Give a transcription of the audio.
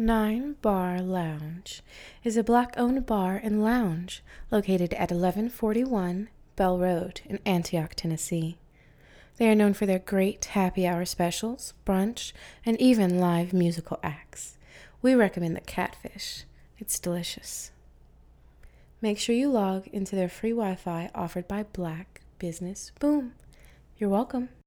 Nine Bar Lounge is a black owned bar and lounge located at 1141 Bell Road in Antioch, Tennessee. They are known for their great happy hour specials, brunch, and even live musical acts. We recommend the catfish, it's delicious. Make sure you log into their free Wi Fi offered by Black Business Boom. You're welcome.